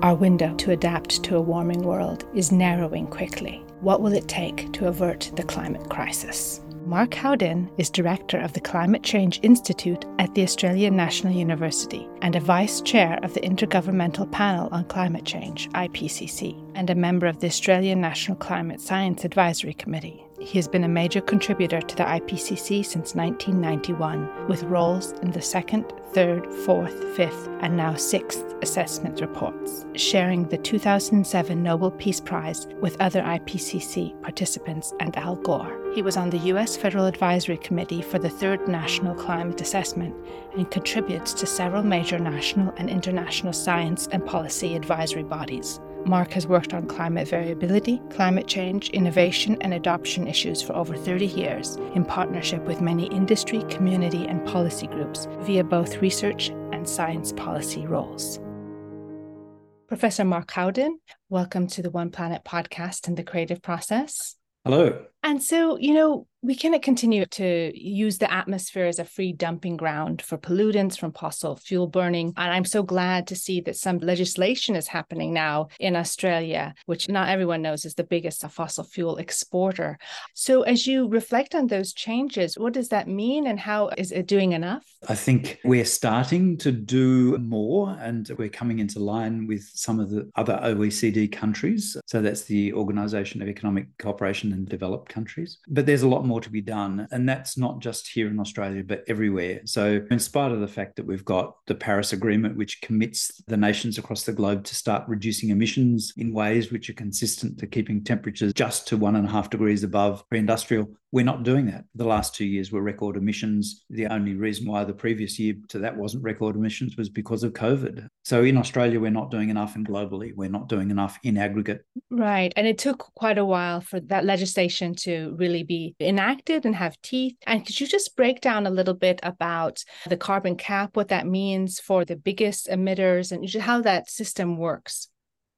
Our window to adapt to a warming world is narrowing quickly. What will it take to avert the climate crisis? Mark Howden is director of the Climate Change Institute at the Australian National University and a vice chair of the Intergovernmental Panel on Climate Change, IPCC, and a member of the Australian National Climate Science Advisory Committee. He has been a major contributor to the IPCC since 1991, with roles in the second, third, fourth, fifth, and now sixth assessment reports, sharing the 2007 Nobel Peace Prize with other IPCC participants and Al Gore. He was on the U.S. Federal Advisory Committee for the Third National Climate Assessment and contributes to several major national and international science and policy advisory bodies. Mark has worked on climate variability, climate change, innovation, and adoption issues for over 30 years in partnership with many industry, community, and policy groups via both research and science policy roles. Professor Mark Howden, welcome to the One Planet podcast and the creative process. Hello. And so, you know, we cannot continue to use the atmosphere as a free dumping ground for pollutants from fossil fuel burning. And I'm so glad to see that some legislation is happening now in Australia, which not everyone knows is the biggest fossil fuel exporter. So, as you reflect on those changes, what does that mean and how is it doing enough? I think we're starting to do more and we're coming into line with some of the other OECD countries. So, that's the Organization of Economic Cooperation and Developed countries. But there's a lot more to be done. And that's not just here in Australia, but everywhere. So, in spite of the fact that we've got the Paris Agreement, which commits the nations across the globe to start reducing emissions in ways which are consistent to keeping temperatures just to one and a half degrees above pre industrial, we're not doing that. The last two years were record emissions. The only reason why the previous year to that wasn't record emissions was because of COVID. So in Australia, we're not doing enough, and globally, we're not doing enough in aggregate. Right. And it took quite a while for that legislation to really be enacted and have teeth. And could you just break down a little bit about the carbon cap, what that means for the biggest emitters, and how that system works?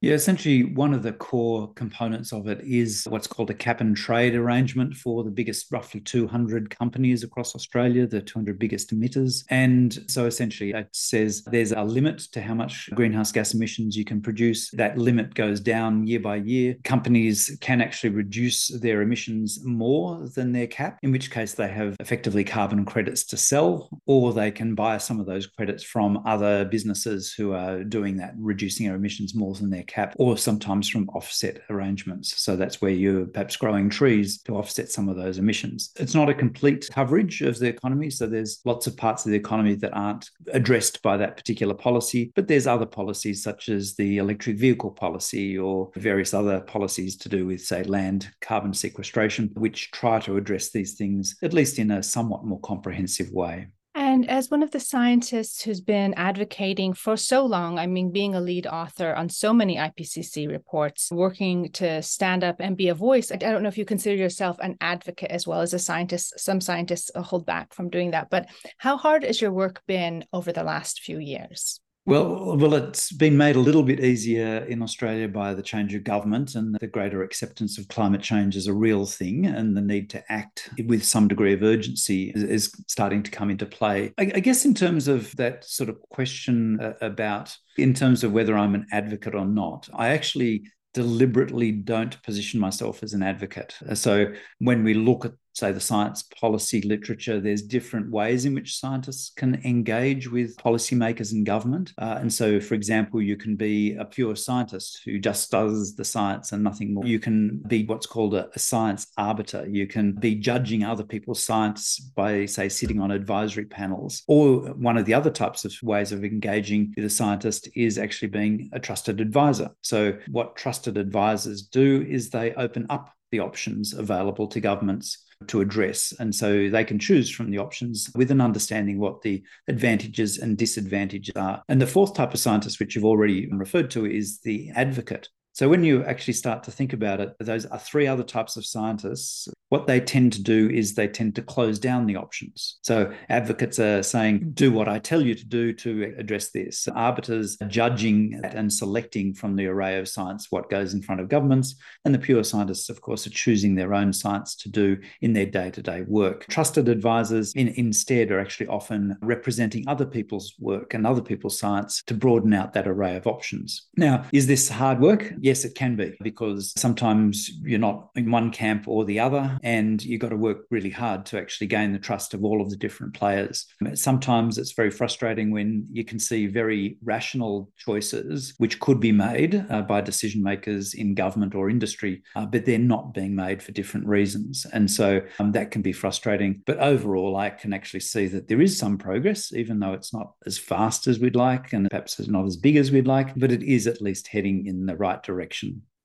Yeah, essentially, one of the core components of it is what's called a cap and trade arrangement for the biggest, roughly 200 companies across Australia, the 200 biggest emitters. And so essentially, it says there's a limit to how much greenhouse gas emissions you can produce. That limit goes down year by year. Companies can actually reduce their emissions more than their cap, in which case they have effectively carbon credits to sell, or they can buy some of those credits from other businesses who are doing that, reducing their emissions more than their cap, or sometimes from offset arrangements. So that's where you're perhaps growing trees to offset some of those emissions. It's not a complete coverage of the economy. So there's lots of parts of the economy that aren't addressed by that particular policy, but there's other policies such as the electric vehicle policy or various other policies to do with, say, land carbon sequestration, which try to address these things, at least in a somewhat more comprehensive way. And as one of the scientists who's been advocating for so long, I mean, being a lead author on so many IPCC reports, working to stand up and be a voice, I don't know if you consider yourself an advocate as well as a scientist. Some scientists hold back from doing that. But how hard has your work been over the last few years? Well, well, it's been made a little bit easier in Australia by the change of government and the greater acceptance of climate change as a real thing, and the need to act with some degree of urgency is starting to come into play. I, guess in terms of that sort of question uh, about, in terms of whether I'm an advocate or not, I actually deliberately don't position myself as an advocate. So when we look at say the science policy literature, there's different ways in which scientists can engage with policymakers and government. Uh, and so, for example, you can be a pure scientist who just does the science and nothing more. You can be what's called a, a science arbiter. You can be judging other people's science by, say, sitting on advisory panels. Or one of the other types of ways of engaging with a scientist is actually being a trusted advisor. So, what trusted advisors do is they open up the options available to governments to address. And so they can choose from the options with an understanding what the advantages and disadvantages are. And the fourth type of scientist, which you've already referred to, is the advocate. So when you actually start to think about it, those are three other types of scientists. What they tend to do is they tend to close down the options. So advocates are saying, do what I tell you to do to address this. Arbiters are judging and selecting from the array of science what goes in front of governments. And the pure scientists, of course, are choosing their own science to do in their day to day work. Trusted advisors in, instead are actually often representing other people's work and other people's science to broaden out that array of options. Now, is this hard work? It can be because sometimes you're not in one camp or the other, and you've got to work really hard to actually gain the trust of all of the different players. Sometimes it's very frustrating when you can see very rational choices which could be made uh, by decision makers in government or industry, uh, but they're not being made for different reasons. And so um, that can be frustrating. But overall, I can actually see that there is some progress, even though it's not as fast as we'd like and perhaps not as big as we'd like, but it is at least heading in the right direction.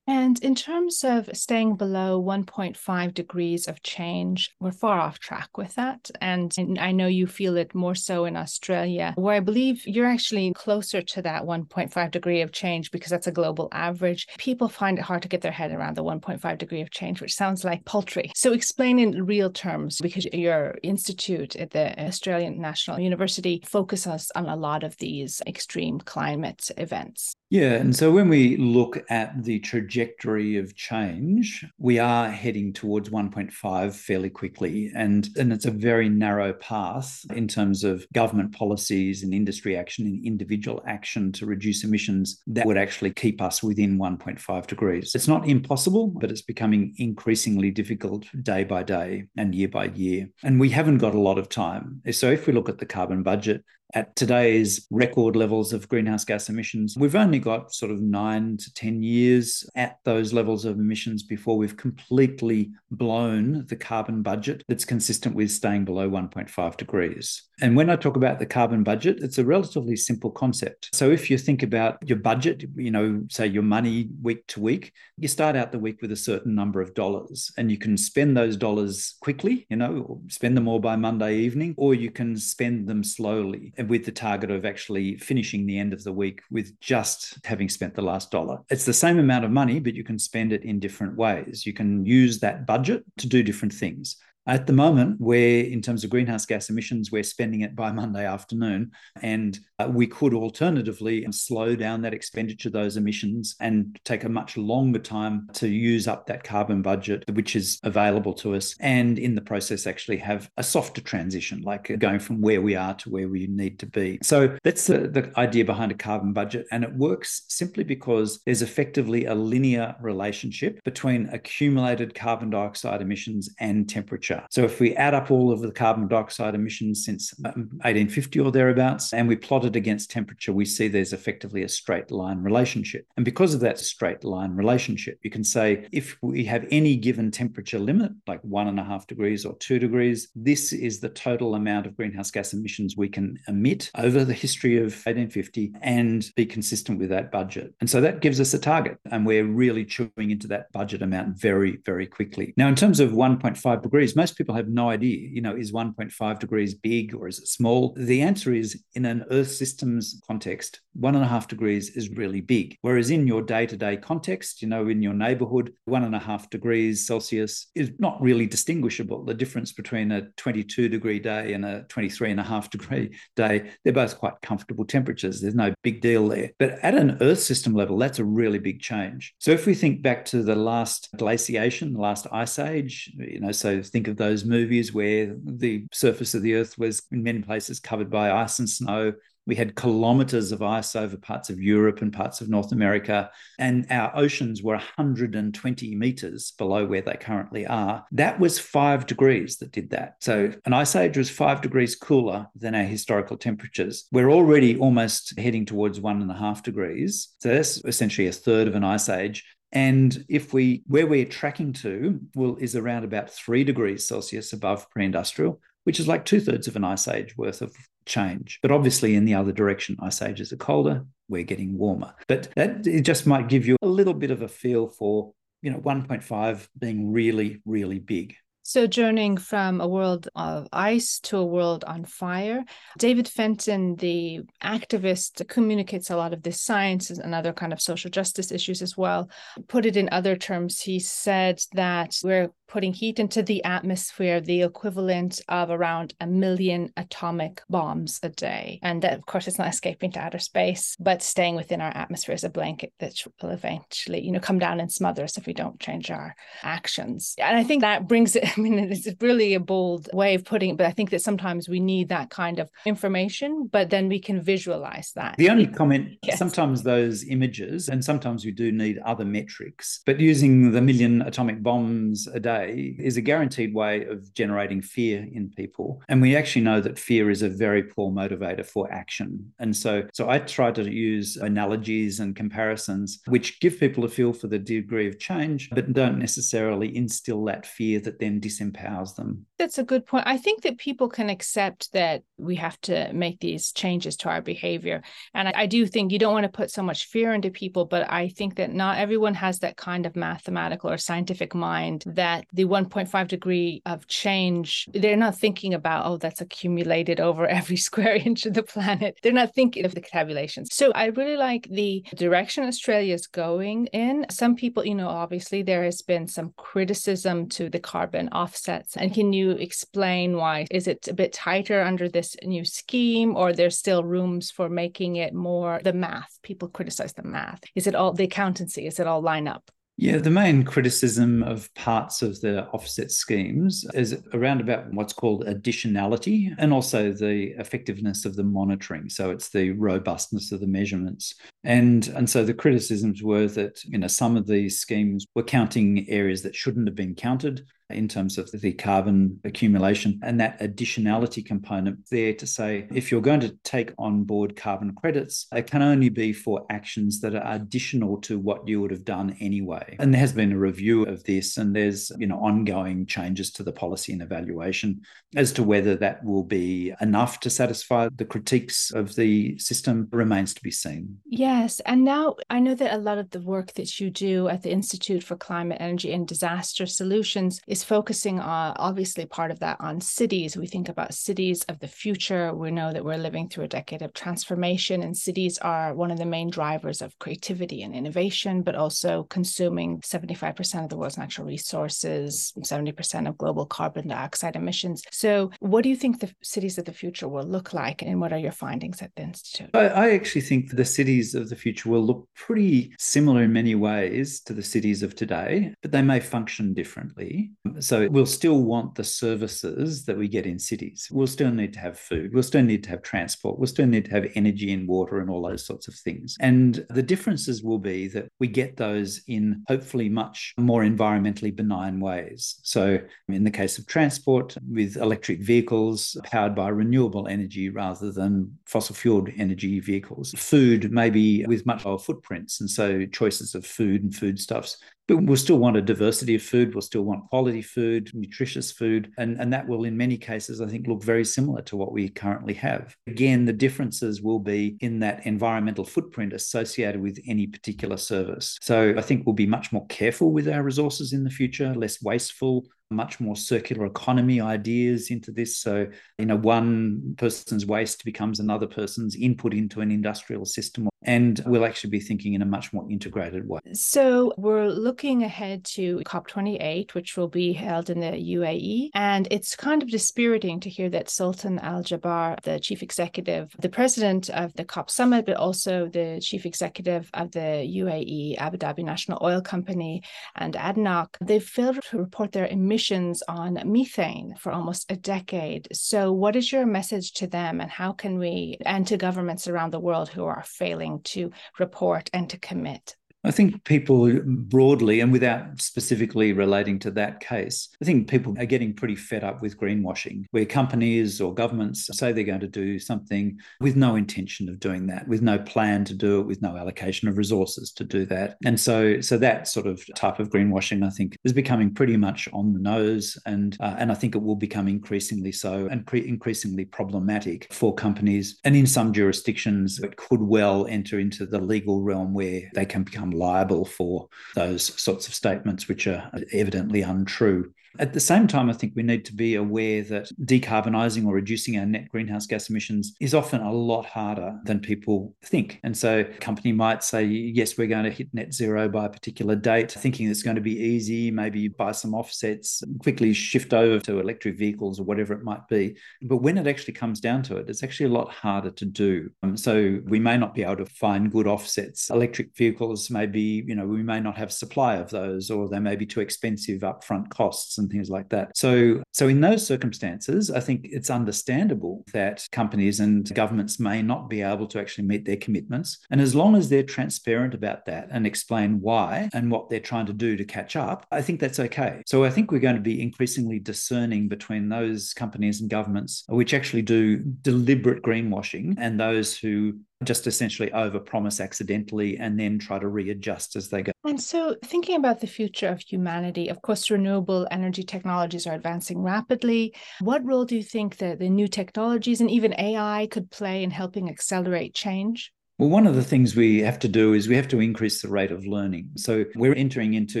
And in terms of staying below 1.5 degrees of change, we're far off track with that. And, and, I know you feel it more so in Australia, where I believe you're actually closer to that 1.5 degree of change because that's a global average. People find it hard to get their head around the 1.5 degree of change, which sounds like paltry. So explain in real terms, because your institute at the Australian National University focuses on a lot of these extreme climate events. Yeah. And so when we look at the trajectory of change, we are heading towards 1.5 fairly quickly. And, and it's a very narrow path in terms of government policies and industry action and individual action to reduce emissions that would actually keep us within 1.5 degrees. It's not impossible, but it's becoming increasingly difficult day by day and year by year. And we haven't got a lot of time. So if we look at the carbon budget, at today's record levels of greenhouse gas emissions, we've only got sort of nine to 10 years at those levels of emissions before we've completely blown the carbon budget that's consistent with staying below 1.5 degrees. And when I talk about the carbon budget, it's a relatively simple concept. So if you think about your budget, you know, say your money week to week, you start out the week with a certain number of dollars and you can spend those dollars quickly, you know, spend them all by Monday evening, or you can spend them slowly with the target of actually finishing the end of the week with just having spent the last dollar. It's the same amount of money, but you can spend it in different ways. You can use that budget to do different things. At the moment, where in terms of greenhouse gas emissions, we're spending it by Monday afternoon, and uh, we could alternatively slow down that expenditure, those emissions, and take a much longer time to use up that carbon budget, which is available to us, and in the process, actually have a softer transition, like going from where we are to where we need to be. So that's the, the idea behind a carbon budget, and it works simply because there's effectively a linear relationship between accumulated carbon dioxide emissions and temperature temperature. So if we add up all of the carbon dioxide emissions since 1850 um, or thereabouts, and we plot it against temperature, we see there's effectively a straight line relationship. And because of that straight line relationship, you can say if we have any given temperature limit, like one and a half degrees or two degrees, this is the total amount of greenhouse gas emissions we can emit over the history of 1850 and be consistent with that budget. And so that gives us a target. And we're really chewing into that budget amount very, very quickly. Now, in terms of 1.5 degrees, most people have no idea, you know, is 1.5 degrees big or is it small? The answer is in an Earth systems context, one and a half degrees is really big. Whereas in your day to day context, you know, in your neighborhood, one and a half degrees Celsius is not really distinguishable. The difference between a 22 degree day and a 23 and a half degree day, they're both quite comfortable temperatures. There's no big deal there. But at an Earth system level, that's a really big change. So if we think back to the last glaciation, the last ice age, you know, so think of of those movies where the surface of the earth was in many places covered by ice and snow. We had kilometers of ice over parts of Europe and parts of North America, and our oceans were 120 meters below where they currently are. That was five degrees that did that. So, an ice age was five degrees cooler than our historical temperatures. We're already almost heading towards one and a half degrees. So, that's essentially a third of an ice age. And if we, where we're tracking to, will is around about three degrees Celsius above pre-industrial, which is like two thirds of an ice age worth of change. But obviously, in the other direction, ice ages are colder, we're getting warmer. But that it just might give you a little bit of a feel for, you know, 1.5 being really, really big. So, journeying from a world of ice to a world on fire, David Fenton, the activist, communicates a lot of this science and other kind of social justice issues as well. Put it in other terms, he said that we're putting heat into the atmosphere, the equivalent of around a million atomic bombs a day. And that, of course, it's not escaping to outer space, but staying within our atmosphere as a blanket that will eventually, you know, come down and smother us if we don't change our actions. And I think that brings it, I mean, it's really a bold way of putting it, but I think that sometimes we need that kind of information, but then we can visualize that. The only comment yes. sometimes those images, and sometimes we do need other metrics, but using the million atomic bombs a day is a guaranteed way of generating fear in people. And we actually know that fear is a very poor motivator for action. And so, so I try to use analogies and comparisons which give people a feel for the degree of change, but don't necessarily instill that fear that then disempowers them. That's a good point. I think that people can accept that we have to make these changes to our behavior. And I, I do think you don't want to put so much fear into people, but I think that not everyone has that kind of mathematical or scientific mind that the 1.5 degree of change, they're not thinking about, oh, that's accumulated over every square inch of the planet. They're not thinking of the tabulations. So I really like the direction Australia is going in. Some people, you know, obviously there has been some criticism to the carbon offsets. And can you explain why? Is it a bit tighter under this new scheme, or there's still rooms for making it more the math? People criticize the math. Is it all the accountancy? Is it all line up? Yeah, the main criticism of parts of the offset schemes is around about what's called additionality and also the effectiveness of the monitoring. So it's the robustness of the measurements. And, and so the criticisms were that, you know, some of these schemes were counting areas that shouldn't have been counted in terms of the carbon accumulation and that additionality component there to say if you're going to take on board carbon credits, it can only be for actions that are additional to what you would have done anyway. And there has been a review of this, and there's you know ongoing changes to the policy and evaluation as to whether that will be enough to satisfy the critiques of the system remains to be seen. Yes, and now I know that a lot of the work that you do at the Institute for Climate, Energy and Disaster Solutions is focusing on obviously part of that on cities. We think about cities of the future. We know that we're living through a decade of transformation, and cities are one of the main drivers of creativity and innovation, but also consuming 75% of the world's natural resources, 70% of global carbon dioxide emissions. So, what do you think the cities of the future will look like, and what are your findings at the Institute? I, I actually think the cities of the future will look pretty similar in many ways to the cities of today, but they may function differently. So we'll still want the services that we get in cities. We'll still need to have food. We'll still need to have transport. We'll still need to have energy and water and all those sorts of things. And the differences will be that we get those in hopefully much more environmentally benign ways. So in the case of transport, with electric vehicles powered by renewable energy rather than fossil fueled energy vehicles. Food maybe with much lower footprints. And so choices of food and foodstuffs but we'll still want a diversity of food. We'll still want quality food, nutritious food. And, and that will, in many cases, I think, look very similar to what we currently have. Again, the differences will be in that environmental footprint associated with any particular service. So I think we'll be much more careful with our resources in the future, less wasteful, much more circular economy ideas into this. So, you know, one person's waste becomes another person's input into an industrial system. And we'll actually be thinking in a much more integrated way. So, we're looking ahead to COP28, which will be held in the UAE. And it's kind of dispiriting to hear that Sultan Al Jaber, the chief executive, the president of the COP summit, but also the chief executive of the UAE, Abu Dhabi National Oil Company, and ADNOC, they've failed to report their emissions on methane for almost a decade. So, what is your message to them, and how can we, and to governments around the world who are failing to report and to commit? I think people broadly, and without specifically relating to that case, I think people are getting pretty fed up with greenwashing, where companies or governments say they're going to do something with no intention of doing that, with no plan to do it, with no allocation of resources to do that. And so, so that sort of type of greenwashing, I think, is becoming pretty much on the nose, and uh, and I think it will become increasingly so and cre- increasingly problematic for companies. And in some jurisdictions, it could well enter into the legal realm where they can become liable for those sorts of statements, which are evidently untrue. At the same time, I think we need to be aware that decarbonising or reducing our net greenhouse gas emissions is often a lot harder than people think. And so a company might say, yes, we're going to hit net zero by a particular date, thinking it's going to be easy, maybe buy some offsets, quickly shift over to electric vehicles or whatever it might be. But when it actually comes down to it, it's actually a lot harder to do. Um, so we may not be able to find good offsets. Electric vehicles may be, you know, we may not have supply of those, or they may be too expensive upfront costs and things like that. So, so in those circumstances, I think it's understandable that companies and governments may not be able to actually meet their commitments. And as long as they're transparent about that and explain why and what they're trying to do to catch up, I think that's okay. So I think we're going to be increasingly discerning between those companies and governments which actually do deliberate greenwashing and those who just essentially overpromise accidentally and then try to readjust as they go. And so, thinking about the future of humanity, of course, renewable energy technologies are advancing rapidly. What role do you think that the new technologies and even AI could play in helping accelerate change? Well, one of the things we have to do is we have to increase the rate of learning. So we're entering into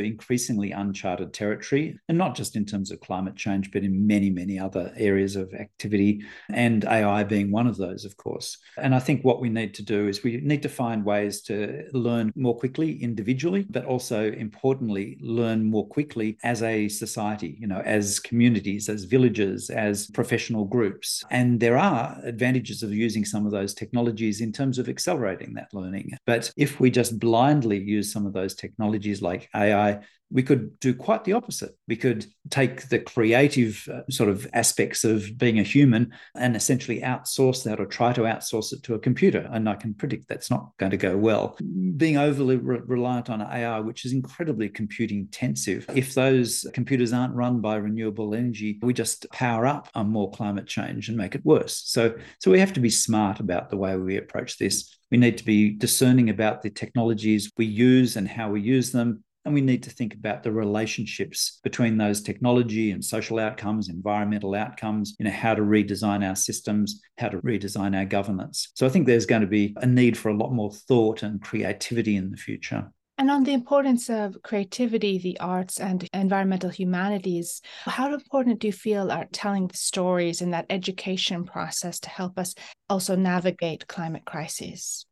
increasingly uncharted territory, and not just in terms of climate change, but in many, many other areas of activity, and AI being one of those, of course. And I think what we need to do is we need to find ways to learn more quickly individually, but also importantly, learn more quickly as a society, you know, as communities, as villages, as professional groups. And there are advantages of using some of those technologies in terms of accelerating accelerating that learning. But if we just blindly use some of those technologies like AI, we could do quite the opposite. We could take the creative uh, sort of aspects of being a human and essentially outsource that or try to outsource it to a computer. And I can predict that's not going to go well. Being overly re- reliant on AI, which is incredibly computing intensive, if those computers aren't run by renewable energy, we just power up on more climate change and make it worse. So, so we have to be smart about the way we approach this. We need to be discerning about the technologies we use and how we use them. And we need to think about the relationships between those technology and social outcomes, environmental outcomes, you know, how to redesign our systems, how to redesign our governance. So I think there's going to be a need for a lot more thought and creativity in the future. And on the importance of creativity, the arts, and environmental humanities, how important do you feel are telling the stories in that education process to help us also navigate climate crises?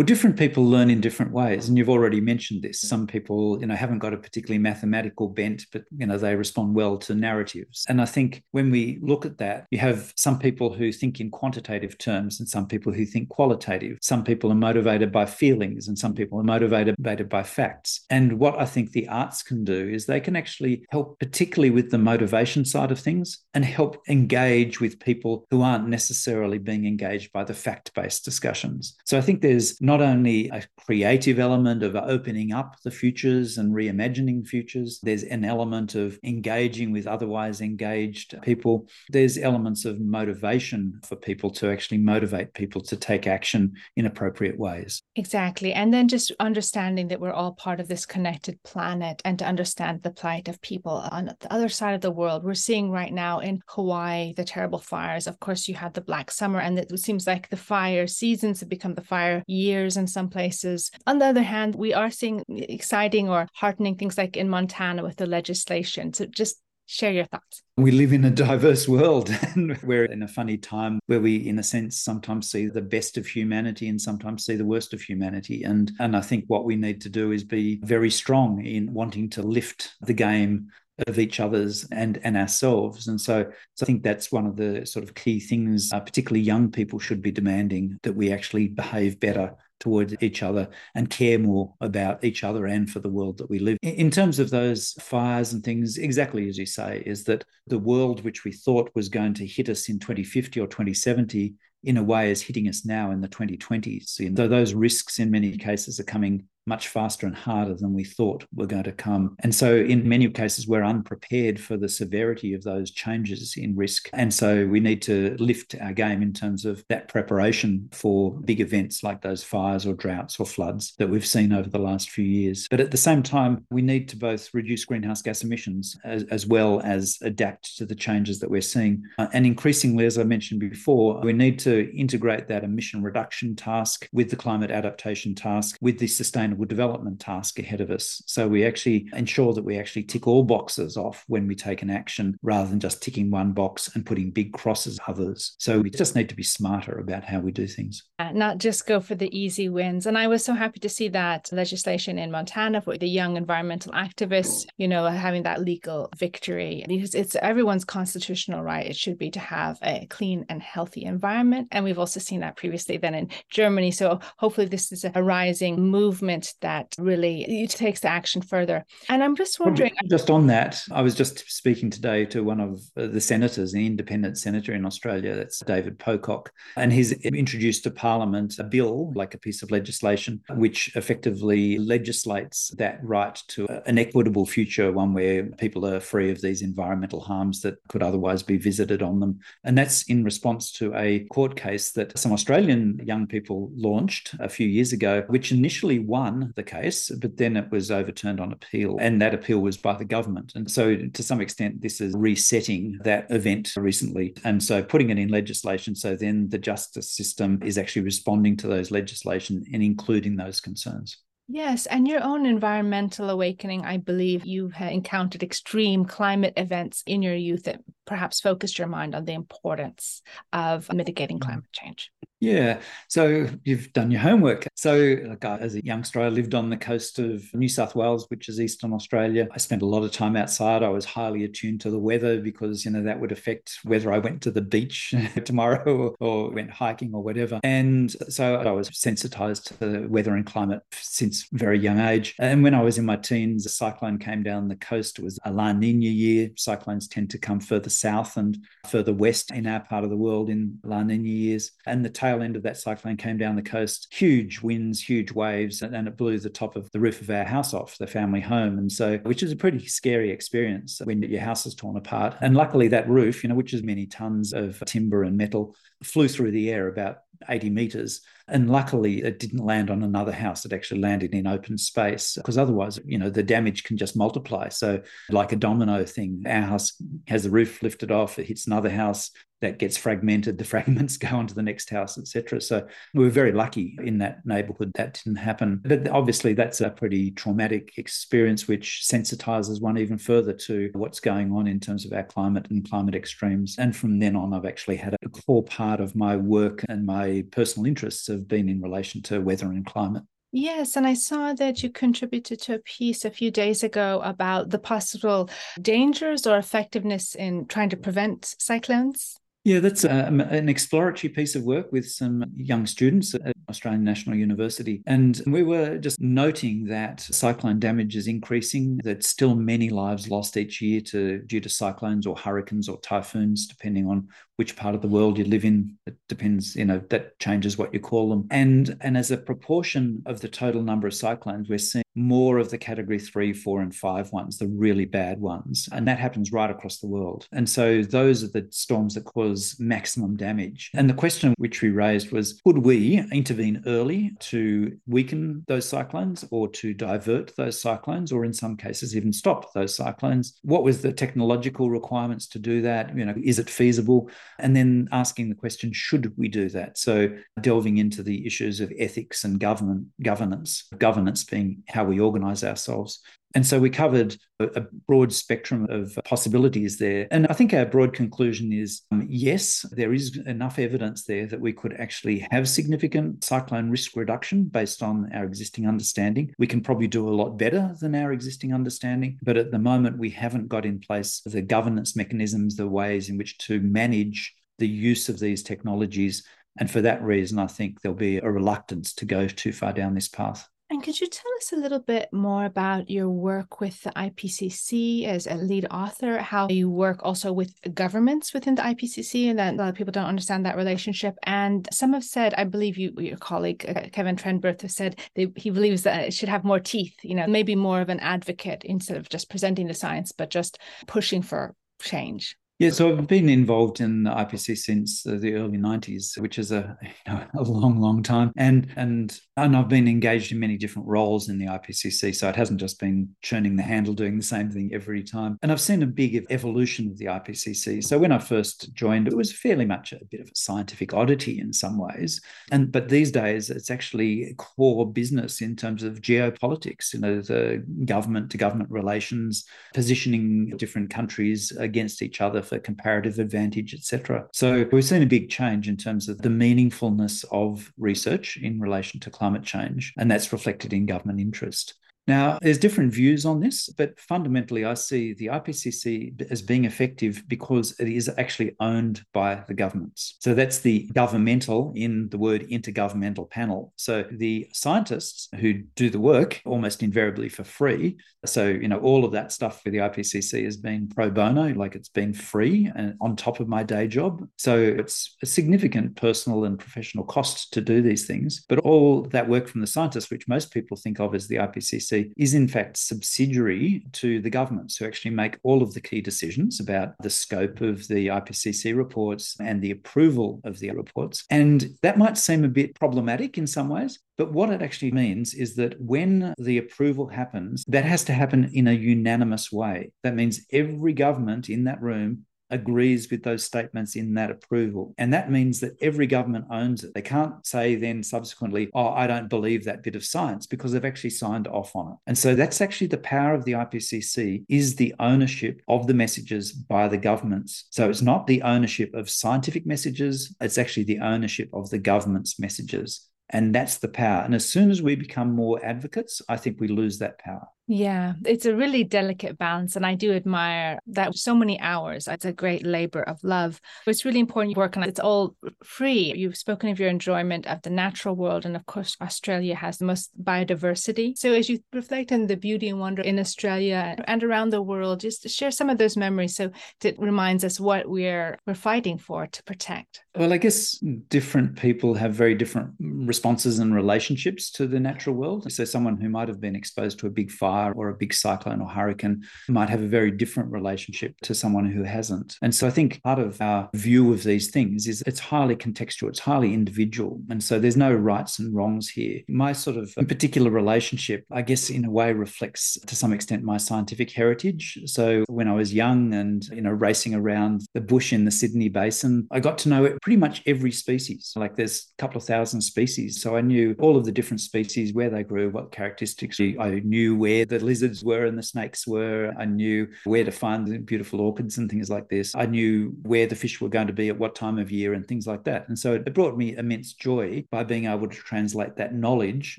Well, different people learn in different ways, and you've already mentioned this. Some people, you know, haven't got a particularly mathematical bent, but you know, they respond well to narratives. And I think when we look at that, you have some people who think in quantitative terms, and some people who think qualitative. Some people are motivated by feelings, and some people are motivated by facts. And what I think the arts can do is they can actually help, particularly with the motivation side of things, and help engage with people who aren't necessarily being engaged by the fact-based discussions. So I think there's not only a creative element of opening up the futures and reimagining futures, there's an element of engaging with otherwise engaged people. There's elements of motivation for people to actually motivate people to take action in appropriate ways. Exactly. And then just understanding that we're all part of this connected planet and to understand the plight of people on the other side of the world. We're seeing right now in Hawaii the terrible fires. Of course, you had the Black Summer, and it seems like the fire seasons have become the fire year years in some places. On the other hand, we are seeing exciting or heartening things like in Montana with the legislation. So just share your thoughts. We live in a diverse world and we're in a funny time where we, in a sense, sometimes see the best of humanity and sometimes see the worst of humanity. And, and I think what we need to do is be very strong in wanting to lift the game of each other's and and ourselves and so, so i think that's one of the sort of key things uh, particularly young people should be demanding that we actually behave better towards each other and care more about each other and for the world that we live in. In terms of those fires and things, exactly as you say, is that the world which we thought was going to hit us in 2050 or 2070 in a way is hitting us now in the 2020s. And so those risks in many cases are coming much faster and harder than we thought were going to come. And so, in many cases, we're unprepared for the severity of those changes in risk. And so, we need to lift our game in terms of that preparation for big events like those fires or droughts or floods that we've seen over the last few years. But at the same time, we need to both reduce greenhouse gas emissions as, as well as adapt to the changes that we're seeing. Uh, and increasingly, as I mentioned before, we need to integrate that emission reduction task with the climate adaptation task, with the sustainable sustainable development task ahead of us. So we actually ensure that we actually tick all boxes off when we take an action rather than just ticking one box and putting big crosses others. So we just need to be smarter about how we do things. Uh, not just go for the easy wins. And I was so happy to see that legislation in Montana for the young environmental activists, you know, having that legal victory because it's everyone's constitutional right. It should be to have a clean and healthy environment. And we've also seen that previously then in Germany. So hopefully this is a rising movement that really it takes the action further. And I'm just wondering. Just on that, I was just speaking today to one of uh, the senators, an independent senator in Australia, that's David Pocock, and he's introduced to Parliament a bill, like a piece of legislation, which effectively legislates that right to an equitable future, one where people are free of these environmental harms that could otherwise be visited on them. And that's in response to a court case that some Australian young people launched a few years ago, which initially won the case, but then it was overturned on appeal. And that appeal was by the government. And so, to some extent, this is resetting that event recently. And so, putting it in legislation so then the justice system is actually responding to those legislation and including those concerns. Yes, and your own environmental awakening, I believe you encountered extreme climate events in your youth that perhaps focused your mind on the importance of mitigating mm. climate change. Yeah. So you've done your homework. So, like, as a youngster, I lived on the coast of New South Wales, which is Eastern Australia. I spent a lot of time outside. I was highly attuned to the weather because, you know, that would affect whether I went to the beach tomorrow or, or went hiking or whatever. And so I was sensitized to the weather and climate since very young age. And when I was in my teens, a cyclone came down the coast. It was a La Nina year. Cyclones tend to come further south and further west in our part of the world in La Nina years. And the tail end of that cyclone came down the coast, huge winds, huge waves, and it blew the top of the roof of our house off, the family home. And so, which is a pretty scary experience when your house is torn apart. And luckily, that roof, you know, which is many tons of timber and metal, flew through the air about 80 meters. And luckily, it didn't land on another house. It actually landed in open space because otherwise, you know, the damage can just multiply. So, like a domino thing, our house has the roof lifted off, it hits another house, that gets fragmented, the fragments go on to the next house, etc. So we were very lucky in that neighborhood that didn't happen. But obviously, that's a pretty traumatic experience, which sensitizes one even further to what's going on in terms of our climate and climate extremes. And from then on, I've actually had a core part of my work and my personal interests have been in relation to weather and climate. Yes, and I saw that you contributed to a piece a few days ago about the possible dangers or effectiveness in trying to prevent cyclones. Yeah, that's um, an exploratory piece of work with some young students at Australian National University. And we were just noting that cyclone damage is increasing, that still many lives lost each year to due to cyclones or hurricanes or typhoons, depending on which part of the world you live in. It depends, you know, that changes what you call them. And and as a proportion of the total number of cyclones, we're seeing more of the category three, four, and five ones, the really bad ones. And that happens right across the world. And so those are the storms that cause maximum damage. And the question which we raised was could we intervene early to weaken those cyclones or to divert those cyclones, or in some cases, even stop those cyclones? What was the technological requirements to do that? You know, is it feasible? And then asking the question, should we do that? So delving into the issues of ethics and government governance, governance being how we organize ourselves. And so we covered a, broad spectrum of possibilities there. And I think our broad conclusion is um, yes, there is enough evidence there that we could actually have significant cyclone risk reduction based on our existing understanding. We can probably do a lot better than our existing understanding. But at the moment, we haven't got in place the governance mechanisms, the ways in which to manage the use of these technologies. And for that reason, I think there'll be a reluctance to go too far down this path. And could you tell us a little bit more about your work with the IPCC as a lead author, how you work also with governments within the IPCC, and that a lot of people don't understand that relationship. And some have said, I believe you, your colleague uh, Kevin Trenberth has said that he believes that it should have more teeth, you know, maybe more of an advocate instead of just presenting the science, but just pushing for change. Yeah, so I've been involved in the IPCC since the early 90s, which is a, you know, a long, long time. And and and I've been engaged in many different roles in the IPCC. So it hasn't just been churning the handle, doing the same thing every time. And I've seen a big evolution of the IPCC. So when I first joined, it was fairly much a bit of a scientific oddity in some ways. And but these days it's actually core business in terms of geopolitics, you know, the government to government relations, positioning different countries against each other for comparative advantage, etc. So we've seen a big change in terms of the meaningfulness of research in relation to climate change, and that's reflected in government interest. Now, there's different views on this, but fundamentally, I see the IPCC as being effective because it is actually owned by the governments. So that's the governmental in the word intergovernmental panel. So the scientists who do the work almost invariably for free. So, you know, all of that stuff for the IPCC has been pro bono, like it's been free and on top of my day job. So it's a significant personal and professional cost to do these things. But all that work from the scientists, which most people think of as the IPCC, is in fact subsidiary to the governments who actually make all of the key decisions about the scope of the IPCC reports and the approval of the reports. And that might seem a bit problematic in some ways, but what it actually means is that when the approval happens, that has to happen in a unanimous way. That means every government in that room agrees with those statements in that approval. And that means that every government owns it. They can't say then subsequently, oh, I don't believe that bit of science because they've actually signed off on it. And so that's actually the power of the IPCC is the ownership of the messages by the governments. So it's not the ownership of scientific messages, it's actually the ownership of the government's messages. And that's the power. And as soon as we become more advocates, I think we lose that power. Yeah, it's a really delicate balance. And I do admire that so many hours. It's a great labor of love. It's really important work and it's all free. You've spoken of your enjoyment of the natural world. And of course, Australia has the most biodiversity. So as you reflect on the beauty and wonder in Australia and around the world, just share some of those memories. So it reminds us what we're we're fighting for to protect. Well, I guess different people have very different responses and relationships to the natural world. So someone who might have been exposed to a big fire fire or a big cyclone or hurricane might have a very different relationship to someone who hasn't. And so I think part of our view of these things is it's highly contextual, it's highly individual. And so there's no rights and wrongs here. My sort of particular relationship, I guess, in a way reflects to some extent my scientific heritage. So when I was young and, you know, racing around the bush in the Sydney Basin, I got to know pretty much every species. Like there's a couple of thousand species. So I knew all of the different species, where they grew, what characteristics. I knew where the lizards were and the snakes were. I knew where to find the beautiful orchids and things like this. I knew where the fish were going to be at what time of year and things like that. And so it brought me immense joy by being able to translate that knowledge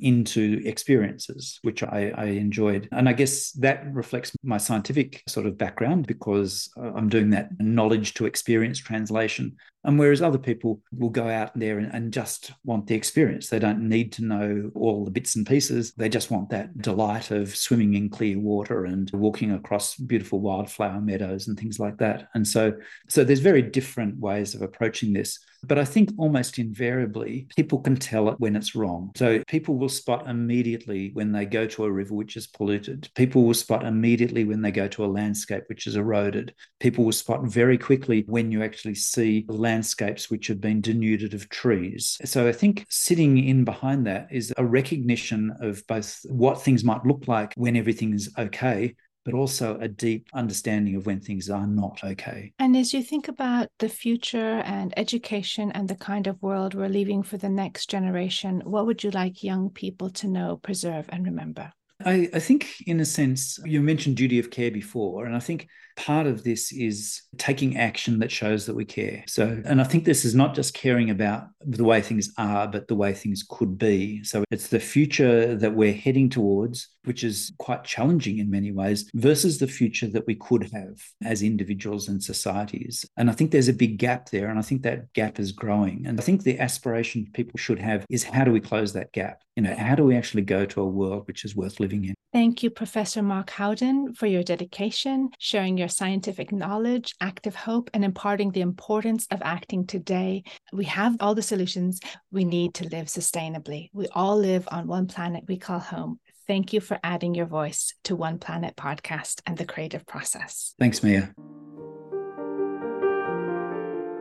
into experiences, which I, I enjoyed. And I guess that reflects my scientific sort of background because uh, I'm doing that knowledge to experience translation. And whereas other people will go out there and, and, just want the experience, they don't need to know all the bits and pieces. They just want that delight of swimming in clear water and walking across beautiful wildflower meadows and things like that. And so, so there's very different ways of approaching this. But I think almost invariably people can tell it when it's wrong. So people will spot immediately when they go to a river which is polluted. People will spot immediately when they go to a landscape which is eroded. People will spot very quickly when you actually see landscapes which have been denuded of trees. So I think sitting in behind that is a recognition of both what things might look like when everything is okay but also a deep understanding of when things are not okay. And as you think about the future and education and the kind of world we're leaving for the next generation, what would you like young people to know, preserve, and remember? I, I, think, in a sense, you mentioned duty of care before, and I think part of this is taking action that shows that we care. So, and I think this is not just caring about the way things are, but the way things could be. So, it's the future that we're heading towards, which is quite challenging in many ways, versus the future that we could have as individuals and societies. And I think there's a big gap there. And I think that gap is growing. And I think the aspiration people should have is how do we close that gap? You know, how do we actually go to a world which is worth living in? Thank you, Professor Mark Howden, for your dedication, sharing your scientific knowledge, active hope, and imparting the importance of acting today. We have all the solutions we need to live sustainably. We all live on one planet we call home. Thank you for adding your voice to One Planet podcast and the creative process. Thanks, Mia.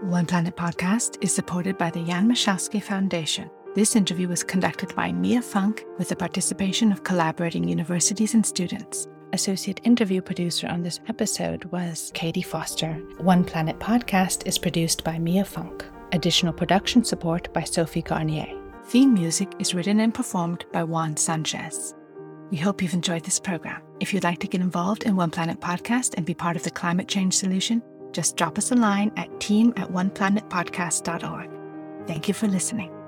One Planet podcast is supported by the Jan Michalski Foundation. This interview was conducted by Mia Funk with the participation of collaborating universities and students. Associate interview producer on this episode was Katie Foster. One Planet podcast is produced by Mia Funk. Additional production support by Sophie Garnier. Theme music is written and performed by Juan Sanchez. We hope you've enjoyed this program. If you'd like to get involved in One Planet Podcast and be part of the climate change solution, just drop us a line at team at oneplanetpodcast.org. Thank you for listening.